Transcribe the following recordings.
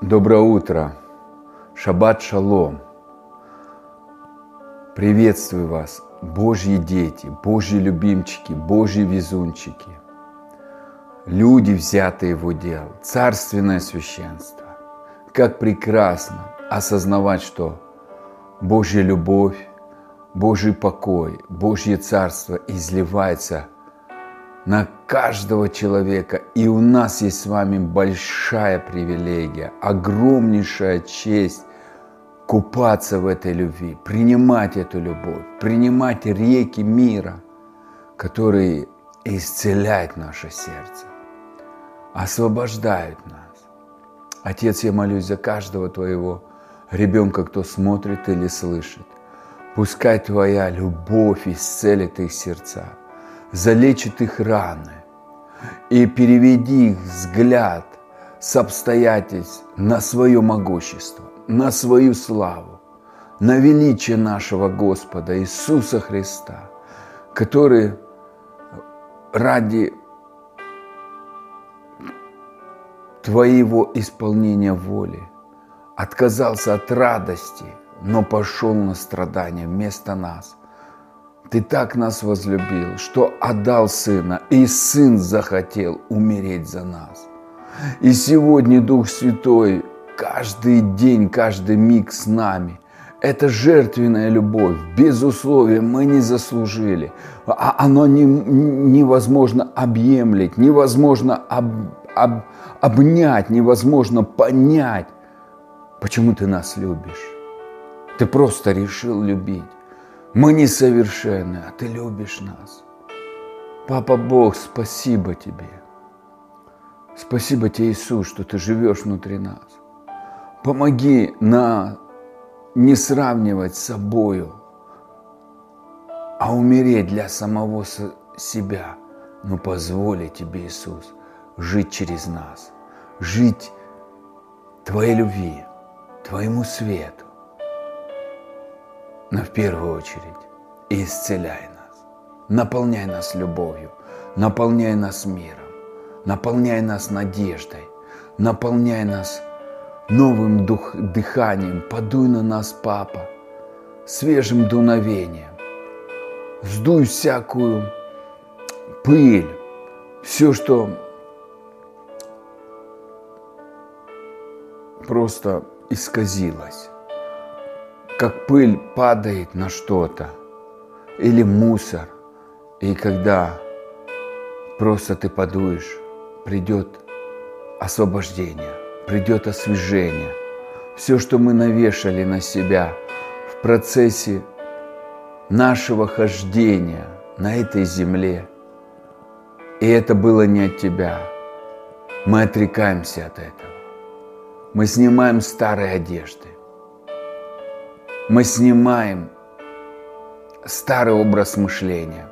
Доброе утро. Шаббат шалом. Приветствую вас, Божьи дети, Божьи любимчики, Божьи везунчики. Люди, взятые в удел, царственное священство. Как прекрасно осознавать, что Божья любовь, Божий покой, Божье царство изливается – на каждого человека. И у нас есть с вами большая привилегия, огромнейшая честь купаться в этой любви, принимать эту любовь, принимать реки мира, которые исцеляют наше сердце, освобождают нас. Отец, я молюсь за каждого твоего ребенка, кто смотрит или слышит. Пускай твоя любовь исцелит их сердца – залечит их раны и переведи их взгляд с обстоятельств на свое могущество, на свою славу, на величие нашего Господа Иисуса Христа, который ради Твоего исполнения воли отказался от радости, но пошел на страдания вместо нас – ты так нас возлюбил, что отдал Сына, и Сын захотел умереть за нас. И сегодня Дух Святой каждый день, каждый миг с нами. Это жертвенная любовь, без условия, мы не заслужили. А оно не, невозможно объемлить, невозможно об, об, обнять, невозможно понять, почему ты нас любишь. Ты просто решил любить. Мы несовершенны, а Ты любишь нас. Папа Бог, спасибо Тебе. Спасибо Тебе, Иисус, что Ты живешь внутри нас. Помоги на не сравнивать с собою, а умереть для самого себя. Но позволи Тебе, Иисус, жить через нас, жить Твоей любви, Твоему свету но в первую очередь исцеляй нас, наполняй нас любовью, наполняй нас миром, наполняй нас надеждой, наполняй нас новым дух, дыханием, подуй на нас, Папа, свежим дуновением, вздуй всякую пыль, все, что просто исказилось как пыль падает на что-то, или мусор, и когда просто ты подуешь, придет освобождение, придет освежение. Все, что мы навешали на себя в процессе нашего хождения на этой земле, и это было не от тебя, мы отрекаемся от этого. Мы снимаем старые одежды мы снимаем старый образ мышления,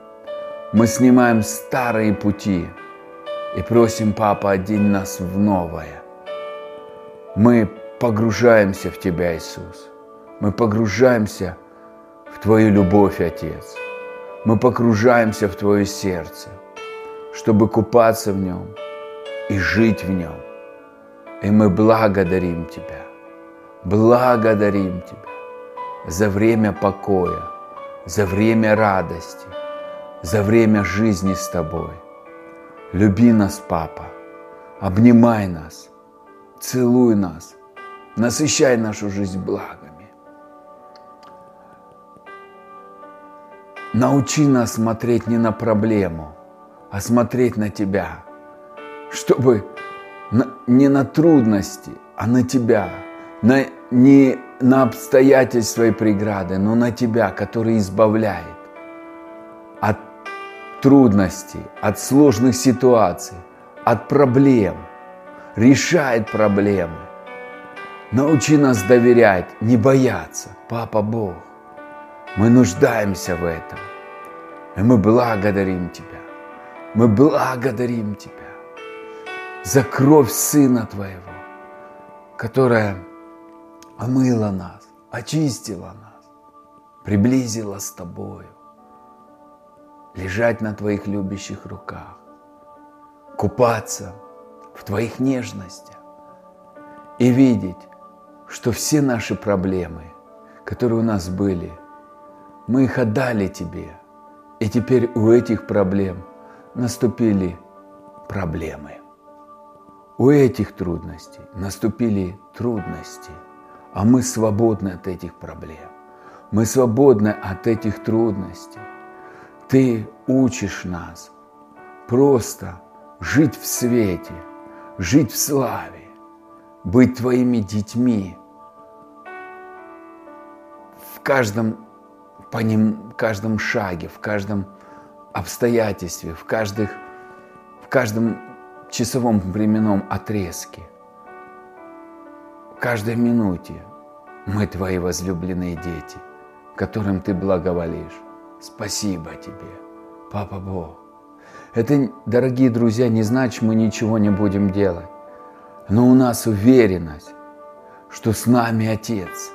мы снимаем старые пути и просим Папа, одень нас в новое. Мы погружаемся в Тебя, Иисус. Мы погружаемся в Твою любовь, Отец. Мы погружаемся в Твое сердце, чтобы купаться в нем и жить в нем. И мы благодарим Тебя, благодарим Тебя за время покоя, за время радости, за время жизни с Тобой. Люби нас, Папа, обнимай нас, целуй нас, насыщай нашу жизнь благами. Научи нас смотреть не на проблему, а смотреть на Тебя, чтобы не на трудности, а на Тебя, на, не на обстоятельства и преграды, но на Тебя, который избавляет от трудностей, от сложных ситуаций, от проблем, решает проблемы. Научи нас доверять, не бояться, Папа Бог. Мы нуждаемся в этом. И мы благодарим Тебя. Мы благодарим Тебя за кровь Сына Твоего, которая омыла нас, очистила нас, приблизила с Тобою, лежать на Твоих любящих руках, купаться в Твоих нежностях и видеть, что все наши проблемы, которые у нас были, мы их отдали Тебе. И теперь у этих проблем наступили проблемы. У этих трудностей наступили трудности, а мы свободны от этих проблем. Мы свободны от этих трудностей. Ты учишь нас просто жить в свете, жить в славе, быть твоими детьми в каждом, по ним, в каждом шаге, в каждом обстоятельстве, в, каждых, в каждом часовом временном отрезке, каждой минуте мы твои возлюбленные дети, которым ты благоволишь. Спасибо тебе, Папа Бог. Это, дорогие друзья, не значит, мы ничего не будем делать. Но у нас уверенность, что с нами Отец,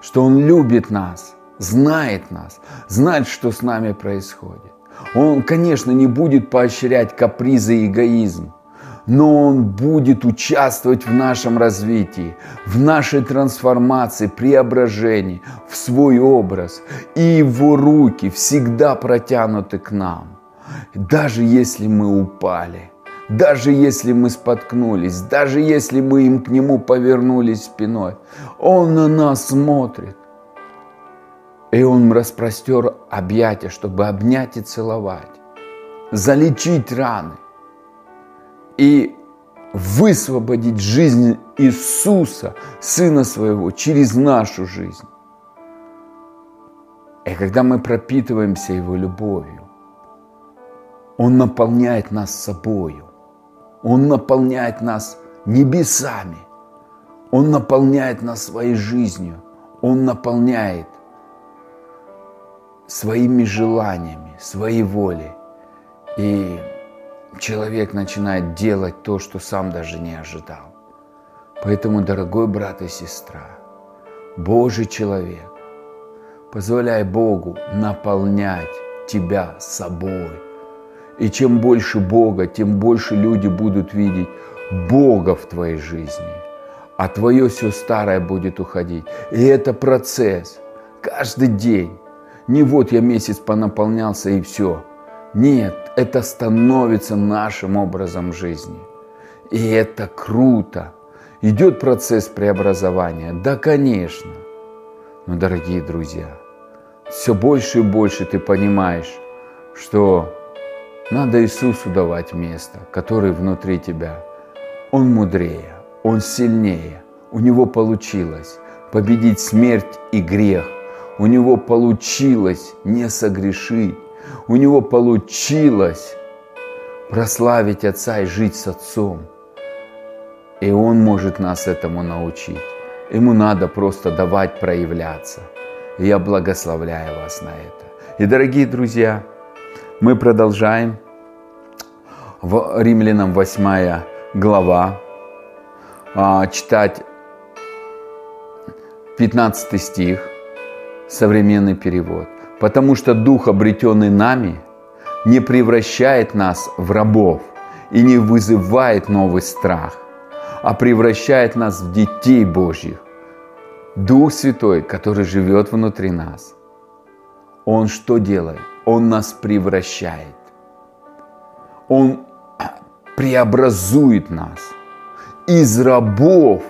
что Он любит нас, знает нас, знает, что с нами происходит. Он, конечно, не будет поощрять капризы и эгоизм, но Он будет участвовать в нашем развитии, в нашей трансформации, преображении, в свой образ. И Его руки всегда протянуты к нам. Даже если мы упали, даже если мы споткнулись, даже если мы им к Нему повернулись спиной, Он на нас смотрит. И Он распростер объятия, чтобы обнять и целовать, залечить раны и высвободить жизнь Иисуса, Сына Своего, через нашу жизнь. И когда мы пропитываемся Его любовью, Он наполняет нас собою, Он наполняет нас небесами, Он наполняет нас своей жизнью, Он наполняет своими желаниями, своей волей. И человек начинает делать то, что сам даже не ожидал. Поэтому, дорогой брат и сестра, Божий человек, позволяй Богу наполнять тебя собой. И чем больше Бога, тем больше люди будут видеть Бога в твоей жизни. А твое все старое будет уходить. И это процесс. Каждый день. Не вот я месяц понаполнялся и все – нет, это становится нашим образом жизни. И это круто. Идет процесс преобразования? Да, конечно. Но, дорогие друзья, все больше и больше ты понимаешь, что надо Иисусу давать место, который внутри тебя. Он мудрее, Он сильнее. У Него получилось победить смерть и грех. У Него получилось не согрешить у него получилось прославить Отца и жить с Отцом. И Он может нас этому научить. Ему надо просто давать проявляться. И я благословляю вас на это. И, дорогие друзья, мы продолжаем в Римлянам 8 глава а, читать 15 стих, современный перевод потому что Дух, обретенный нами, не превращает нас в рабов и не вызывает новый страх, а превращает нас в детей Божьих. Дух Святой, который живет внутри нас, Он что делает? Он нас превращает. Он преобразует нас из рабов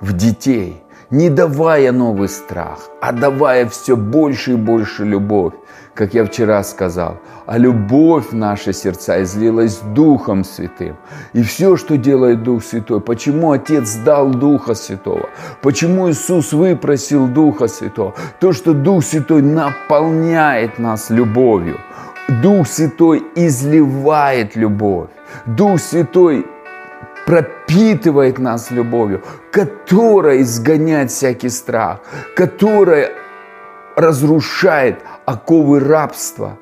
в детей – не давая новый страх, а давая все больше и больше любовь, как я вчера сказал. А любовь в наши сердца излилась Духом Святым. И все, что делает Дух Святой, почему Отец дал Духа Святого, почему Иисус выпросил Духа Святого, то, что Дух Святой наполняет нас любовью. Дух Святой изливает любовь. Дух Святой пропитывает нас любовью, которая изгоняет всякий страх, которая разрушает оковы рабства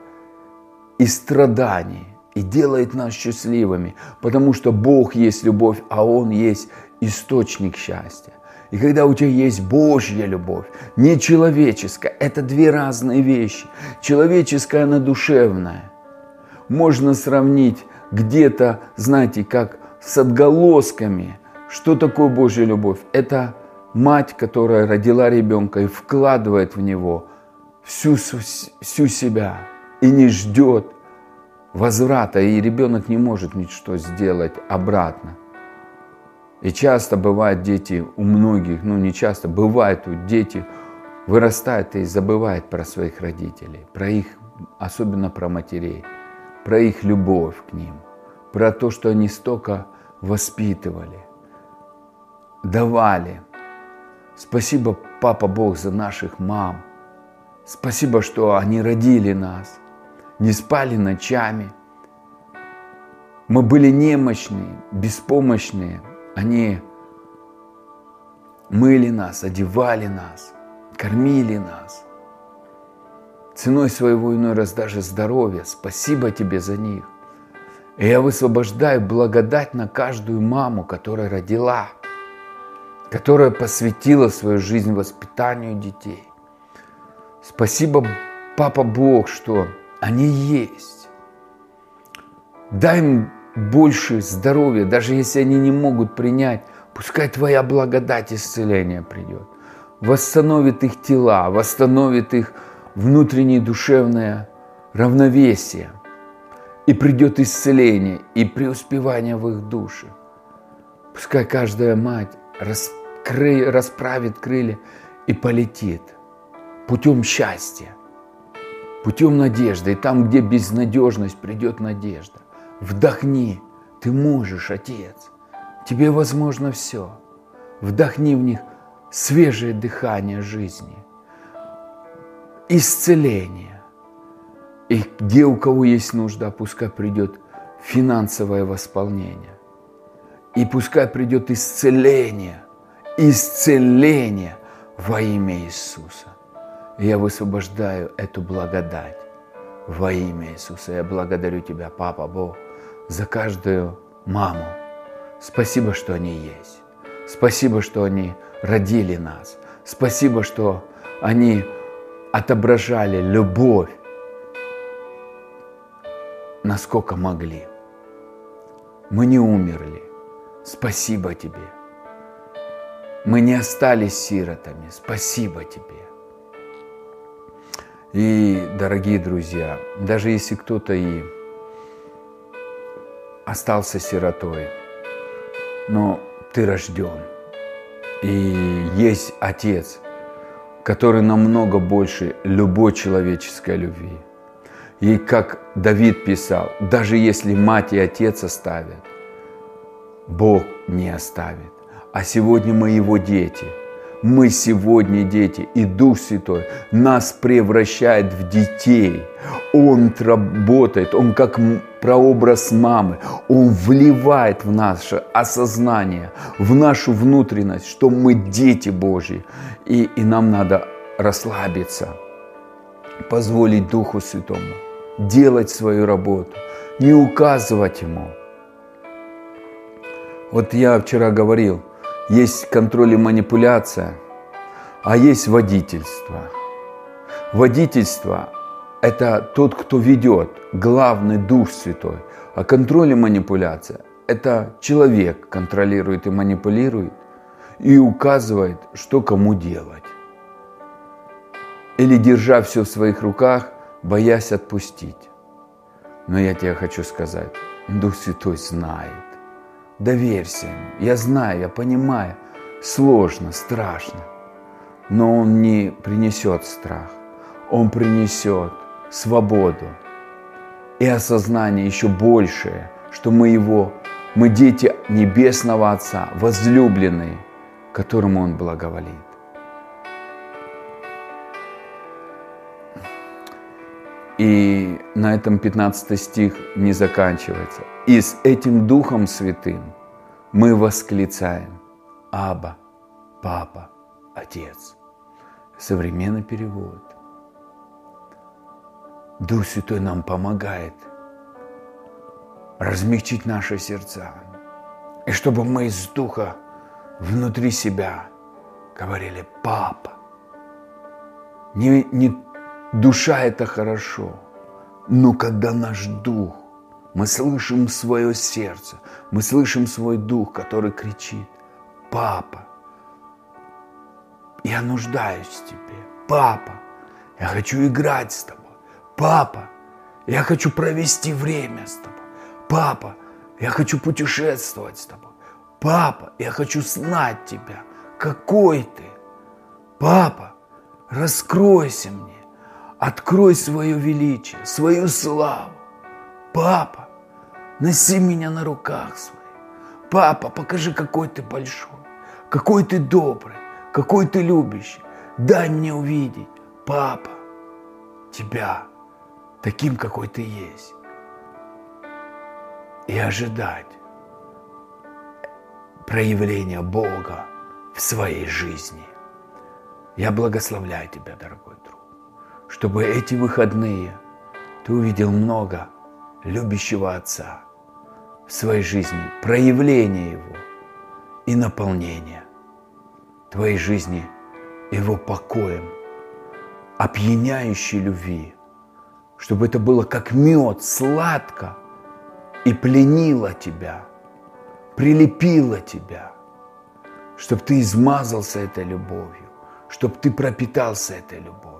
и страданий и делает нас счастливыми, потому что Бог есть любовь, а Он есть источник счастья. И когда у тебя есть Божья любовь, не человеческая, это две разные вещи. Человеческая, она душевная. Можно сравнить где-то, знаете, как с отголосками, Что такое Божья любовь? Это мать, которая родила ребенка и вкладывает в него всю, всю себя и не ждет возврата, и ребенок не может ничего сделать обратно. И часто бывает дети у многих, ну не часто, бывает у дети вырастают и забывают про своих родителей, про их, особенно про матерей, про их любовь к ним, про то, что они столько воспитывали, давали. Спасибо, Папа Бог, за наших мам. Спасибо, что они родили нас, не спали ночами. Мы были немощные, беспомощные. Они мыли нас, одевали нас, кормили нас. Ценой своего иной раз даже здоровья. Спасибо тебе за них. И я высвобождаю благодать на каждую маму, которая родила, которая посвятила свою жизнь воспитанию детей. Спасибо, Папа Бог, что они есть. Дай им больше здоровья, даже если они не могут принять, пускай Твоя благодать исцеления придет, восстановит их тела, восстановит их внутреннее душевное равновесие, и придет исцеление и преуспевание в их душе. Пускай каждая мать раскры, расправит крылья и полетит путем счастья, путем надежды. И там, где безнадежность, придет надежда. Вдохни, ты можешь, Отец. Тебе возможно все. Вдохни в них свежее дыхание жизни, исцеление. И где у кого есть нужда, пускай придет финансовое восполнение. И пускай придет исцеление, исцеление во имя Иисуса. Я высвобождаю эту благодать во имя Иисуса. Я благодарю Тебя, Папа Бог, за каждую маму. Спасибо, что они есть. Спасибо, что они родили нас. Спасибо, что они отображали любовь, насколько могли. Мы не умерли. Спасибо Тебе. Мы не остались сиротами. Спасибо Тебе. И, дорогие друзья, даже если кто-то и остался сиротой, но ты рожден. И есть Отец, который намного больше любой человеческой любви. И как Давид писал, даже если мать и отец оставят, Бог не оставит. А сегодня мы его дети – мы сегодня дети, и Дух Святой нас превращает в детей. Он работает, Он как прообраз мамы, Он вливает в наше осознание, в нашу внутренность, что мы дети Божьи, и, и нам надо расслабиться, позволить Духу Святому делать свою работу, не указывать Ему. Вот я вчера говорил – есть контроль и манипуляция, а есть водительство. Водительство – это тот, кто ведет, главный Дух Святой. А контроль и манипуляция – это человек контролирует и манипулирует и указывает, что кому делать. Или держа все в своих руках, боясь отпустить. Но я тебе хочу сказать, Дух Святой знает, Доверься ему. Я знаю, я понимаю, сложно, страшно. Но он не принесет страх. Он принесет свободу и осознание еще большее, что мы его, мы дети Небесного Отца, возлюбленные, которому Он благоволит. И на этом 15 стих не заканчивается. И с этим Духом Святым мы восклицаем «Аба, Папа, Отец». Современный перевод. Дух Святой нам помогает размягчить наши сердца. И чтобы мы из Духа внутри себя говорили «Папа». Не, не Душа – это хорошо, но когда наш дух, мы слышим свое сердце, мы слышим свой дух, который кричит Папа, я нуждаюсь в тебе. Папа, я хочу играть с тобой. Папа, я хочу провести время с тобой. Папа, я хочу путешествовать с тобой. Папа, я хочу знать тебя. Какой ты? Папа, раскройся мне. Открой свое величие, свою славу. Папа, носи меня на руках своих. Папа, покажи, какой ты большой, какой ты добрый, какой ты любящий. Дай мне увидеть, папа, тебя таким, какой ты есть. И ожидать проявления Бога в своей жизни. Я благословляю тебя, дорогой чтобы эти выходные ты увидел много любящего Отца в своей жизни, проявление Его и наполнение твоей жизни Его покоем, опьяняющей любви, чтобы это было как мед, сладко и пленило тебя, прилепило тебя, чтобы ты измазался этой любовью, чтобы ты пропитался этой любовью,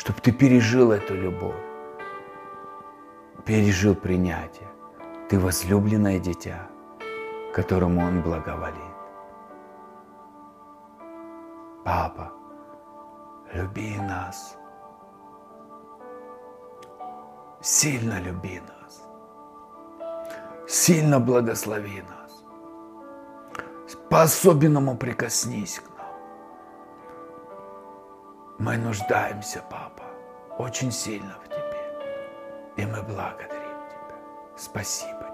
чтобы ты пережил эту любовь, пережил принятие. Ты возлюбленное дитя, которому Он благоволит. Папа, люби нас. Сильно люби нас. Сильно благослови нас. По-особенному прикоснись к. Мы нуждаемся, папа, очень сильно в тебе. И мы благодарим тебя. Спасибо